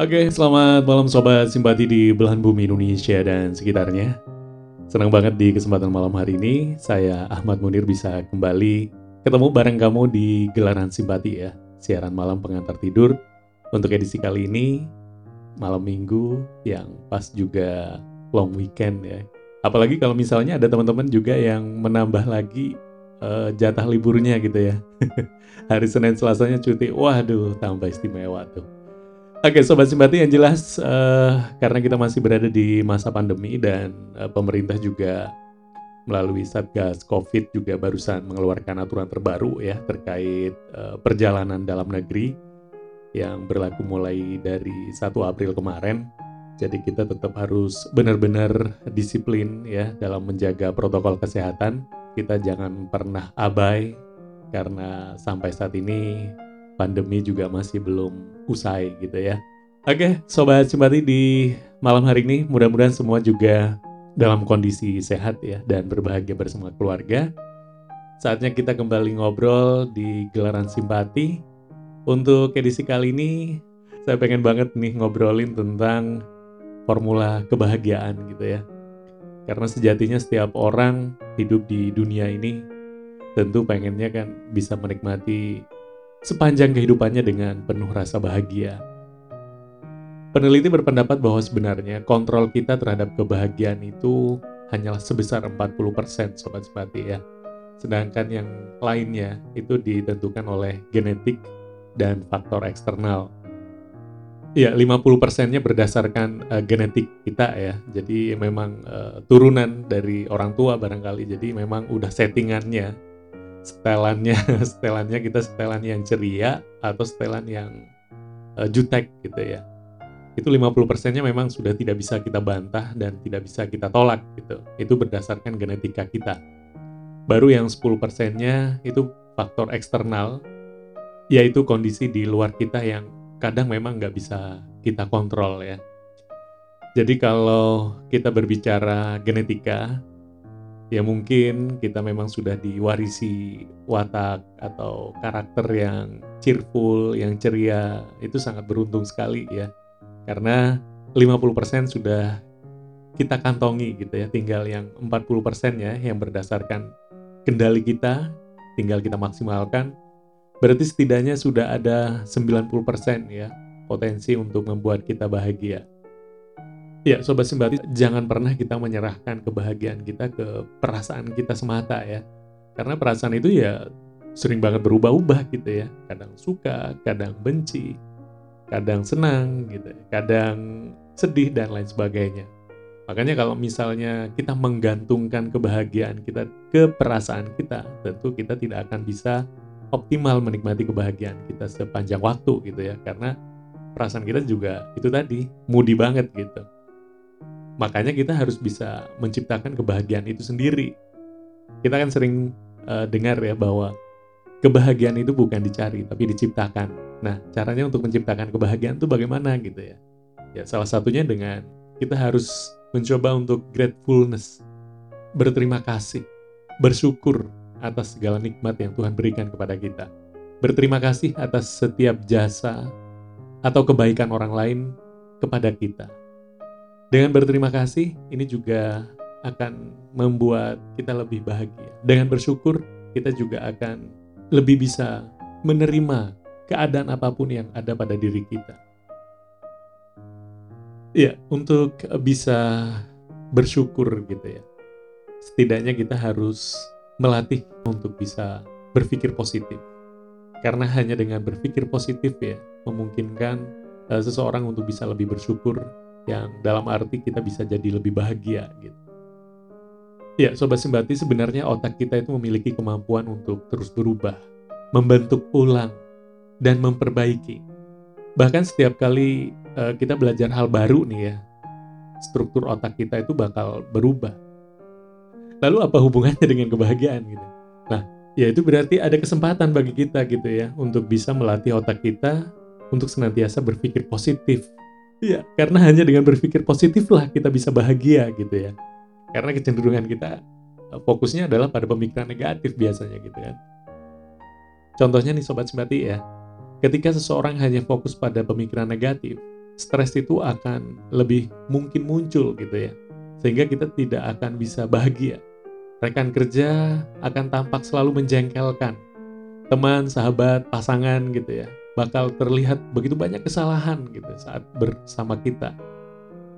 Oke, selamat malam sobat simpati di belahan bumi Indonesia dan sekitarnya. Senang banget di kesempatan malam hari ini, saya Ahmad Munir bisa kembali ketemu bareng kamu di gelaran simpati ya, siaran malam pengantar tidur. Untuk edisi kali ini, malam minggu yang pas juga long weekend ya. Apalagi kalau misalnya ada teman-teman juga yang menambah lagi uh, jatah liburnya gitu ya. hari Senin Selasanya cuti, waduh tambah istimewa tuh. Oke, sobat simpati yang jelas uh, karena kita masih berada di masa pandemi dan uh, pemerintah juga melalui Satgas Covid juga barusan mengeluarkan aturan terbaru ya terkait uh, perjalanan dalam negeri yang berlaku mulai dari 1 April kemarin. Jadi kita tetap harus benar-benar disiplin ya dalam menjaga protokol kesehatan. Kita jangan pernah abai karena sampai saat ini pandemi juga masih belum usai gitu ya. Oke, sobat simpati di malam hari ini mudah-mudahan semua juga dalam kondisi sehat ya dan berbahagia bersama keluarga. Saatnya kita kembali ngobrol di gelaran simpati. Untuk edisi kali ini saya pengen banget nih ngobrolin tentang formula kebahagiaan gitu ya. Karena sejatinya setiap orang hidup di dunia ini tentu pengennya kan bisa menikmati sepanjang kehidupannya dengan penuh rasa bahagia. Peneliti berpendapat bahwa sebenarnya kontrol kita terhadap kebahagiaan itu hanyalah sebesar 40% sobat sepati ya. Sedangkan yang lainnya itu ditentukan oleh genetik dan faktor eksternal. Ya, 50%-nya berdasarkan uh, genetik kita ya. Jadi memang uh, turunan dari orang tua barangkali. Jadi memang udah settingannya setelannya setelannya kita setelan yang ceria atau setelan yang uh, jutek gitu ya. Itu 50 persennya memang sudah tidak bisa kita bantah dan tidak bisa kita tolak gitu. Itu berdasarkan genetika kita. Baru yang 10 persennya itu faktor eksternal yaitu kondisi di luar kita yang kadang memang nggak bisa kita kontrol ya. Jadi kalau kita berbicara genetika ya mungkin kita memang sudah diwarisi watak atau karakter yang cheerful, yang ceria, itu sangat beruntung sekali ya. Karena 50% sudah kita kantongi gitu ya, tinggal yang 40% ya yang berdasarkan kendali kita, tinggal kita maksimalkan. Berarti setidaknya sudah ada 90% ya potensi untuk membuat kita bahagia. Ya, Sobat Simbati, jangan pernah kita menyerahkan kebahagiaan kita ke perasaan kita semata ya. Karena perasaan itu ya sering banget berubah-ubah gitu ya. Kadang suka, kadang benci, kadang senang gitu ya. kadang sedih dan lain sebagainya. Makanya kalau misalnya kita menggantungkan kebahagiaan kita ke perasaan kita, tentu kita tidak akan bisa optimal menikmati kebahagiaan kita sepanjang waktu gitu ya. Karena perasaan kita juga itu tadi moody banget gitu Makanya kita harus bisa menciptakan kebahagiaan itu sendiri. Kita kan sering uh, dengar ya bahwa kebahagiaan itu bukan dicari tapi diciptakan. Nah, caranya untuk menciptakan kebahagiaan itu bagaimana gitu ya? Ya, salah satunya dengan kita harus mencoba untuk gratefulness, berterima kasih, bersyukur atas segala nikmat yang Tuhan berikan kepada kita. Berterima kasih atas setiap jasa atau kebaikan orang lain kepada kita. Dengan berterima kasih, ini juga akan membuat kita lebih bahagia. Dengan bersyukur, kita juga akan lebih bisa menerima keadaan apa pun yang ada pada diri kita. Ya, untuk bisa bersyukur gitu ya. Setidaknya kita harus melatih untuk bisa berpikir positif. Karena hanya dengan berpikir positif ya, memungkinkan uh, seseorang untuk bisa lebih bersyukur yang dalam arti kita bisa jadi lebih bahagia gitu. Ya, Sobat Simbati, sebenarnya otak kita itu memiliki kemampuan untuk terus berubah, membentuk ulang, dan memperbaiki. Bahkan setiap kali uh, kita belajar hal baru nih ya, struktur otak kita itu bakal berubah. Lalu apa hubungannya dengan kebahagiaan gitu? Nah, ya itu berarti ada kesempatan bagi kita gitu ya, untuk bisa melatih otak kita untuk senantiasa berpikir positif, Iya, karena hanya dengan berpikir positif lah kita bisa bahagia gitu ya. Karena kecenderungan kita eh, fokusnya adalah pada pemikiran negatif biasanya gitu kan. Contohnya nih Sobat Simpati ya, ketika seseorang hanya fokus pada pemikiran negatif, stres itu akan lebih mungkin muncul gitu ya. Sehingga kita tidak akan bisa bahagia. Rekan kerja akan tampak selalu menjengkelkan. Teman, sahabat, pasangan gitu ya. Bakal terlihat begitu banyak kesalahan gitu saat bersama kita.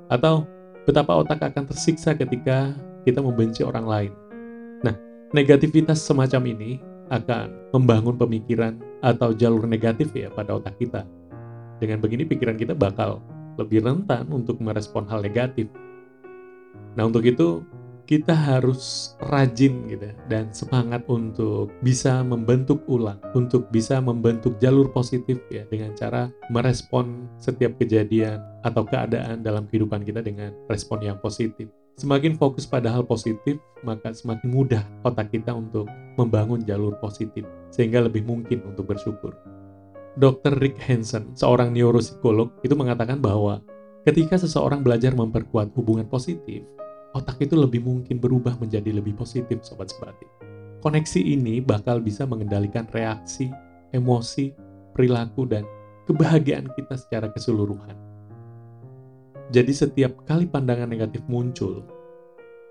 Atau betapa otak akan tersiksa ketika kita membenci orang lain. Nah, negativitas semacam ini akan membangun pemikiran atau jalur negatif ya pada otak kita dengan begini pikiran kita bakal lebih rentan untuk merespon hal negatif. Nah untuk itu kita harus rajin gitu ya, dan semangat untuk bisa membentuk ulang, untuk bisa membentuk jalur positif ya dengan cara merespon setiap kejadian atau keadaan dalam kehidupan kita dengan respon yang positif. Semakin fokus pada hal positif, maka semakin mudah otak kita untuk membangun jalur positif, sehingga lebih mungkin untuk bersyukur. Dr. Rick Hansen, seorang neuropsikolog, itu mengatakan bahwa ketika seseorang belajar memperkuat hubungan positif, otak itu lebih mungkin berubah menjadi lebih positif, sobat sebati. Koneksi ini bakal bisa mengendalikan reaksi, emosi, perilaku, dan kebahagiaan kita secara keseluruhan. Jadi setiap kali pandangan negatif muncul,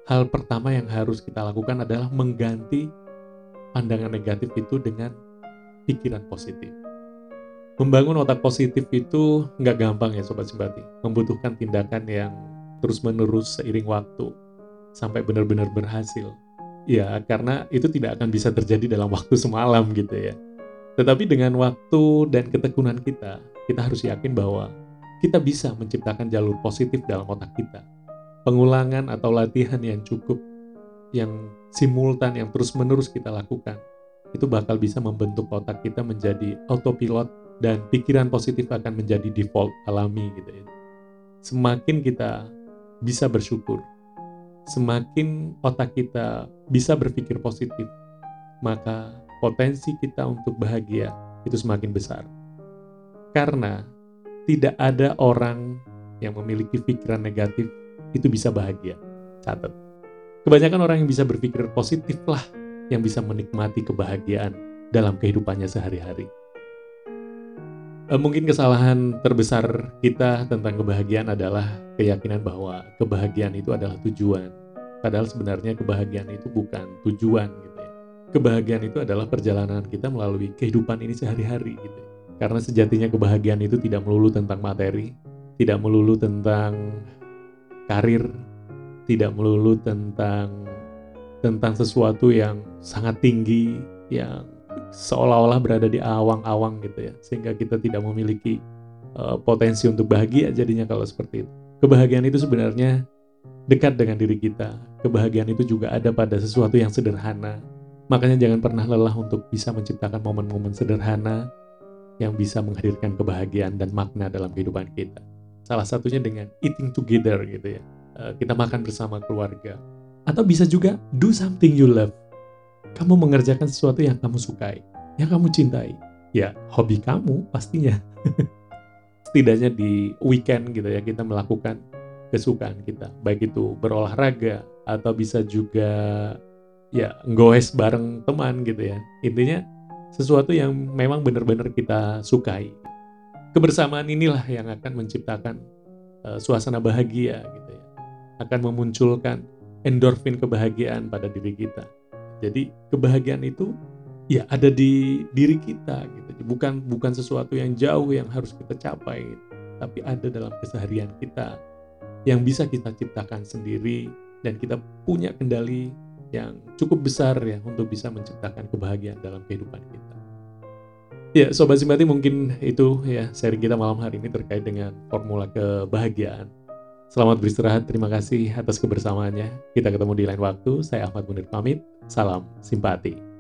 hal pertama yang harus kita lakukan adalah mengganti pandangan negatif itu dengan pikiran positif. Membangun otak positif itu nggak gampang ya Sobat Simpati. Membutuhkan tindakan yang terus-menerus seiring waktu sampai benar-benar berhasil. Ya, karena itu tidak akan bisa terjadi dalam waktu semalam gitu ya. Tetapi dengan waktu dan ketekunan kita, kita harus yakin bahwa kita bisa menciptakan jalur positif dalam otak kita. Pengulangan atau latihan yang cukup, yang simultan, yang terus-menerus kita lakukan, itu bakal bisa membentuk otak kita menjadi autopilot dan pikiran positif akan menjadi default alami gitu ya. Semakin kita bisa bersyukur, semakin otak kita bisa berpikir positif, maka potensi kita untuk bahagia itu semakin besar. Karena tidak ada orang yang memiliki pikiran negatif itu bisa bahagia. Catat. Kebanyakan orang yang bisa berpikir positif lah yang bisa menikmati kebahagiaan dalam kehidupannya sehari-hari. Eh, mungkin kesalahan terbesar kita tentang kebahagiaan adalah keyakinan bahwa kebahagiaan itu adalah tujuan. Padahal sebenarnya kebahagiaan itu bukan tujuan gitu ya. Kebahagiaan itu adalah perjalanan kita melalui kehidupan ini sehari-hari gitu. Ya. Karena sejatinya kebahagiaan itu tidak melulu tentang materi, tidak melulu tentang karir, tidak melulu tentang tentang sesuatu yang sangat tinggi, yang seolah-olah berada di awang-awang gitu ya sehingga kita tidak memiliki uh, potensi untuk bahagia jadinya kalau seperti itu. Kebahagiaan itu sebenarnya dekat dengan diri kita. Kebahagiaan itu juga ada pada sesuatu yang sederhana. Makanya jangan pernah lelah untuk bisa menciptakan momen-momen sederhana yang bisa menghadirkan kebahagiaan dan makna dalam kehidupan kita. Salah satunya dengan eating together gitu ya. Uh, kita makan bersama keluarga. Atau bisa juga do something you love kamu mengerjakan sesuatu yang kamu sukai, yang kamu cintai. Ya, hobi kamu pastinya. Setidaknya di weekend gitu ya, kita melakukan kesukaan kita. Baik itu berolahraga, atau bisa juga ya goes bareng teman gitu ya. Intinya sesuatu yang memang benar-benar kita sukai. Kebersamaan inilah yang akan menciptakan uh, suasana bahagia gitu ya. Akan memunculkan endorfin kebahagiaan pada diri kita. Jadi kebahagiaan itu ya ada di diri kita gitu. Bukan bukan sesuatu yang jauh yang harus kita capai, tapi ada dalam keseharian kita yang bisa kita ciptakan sendiri dan kita punya kendali yang cukup besar ya untuk bisa menciptakan kebahagiaan dalam kehidupan kita. Ya, Sobat Simpati mungkin itu ya sharing kita malam hari ini terkait dengan formula kebahagiaan. Selamat beristirahat, terima kasih atas kebersamaannya. Kita ketemu di lain waktu, saya Ahmad Munir pamit, salam simpati.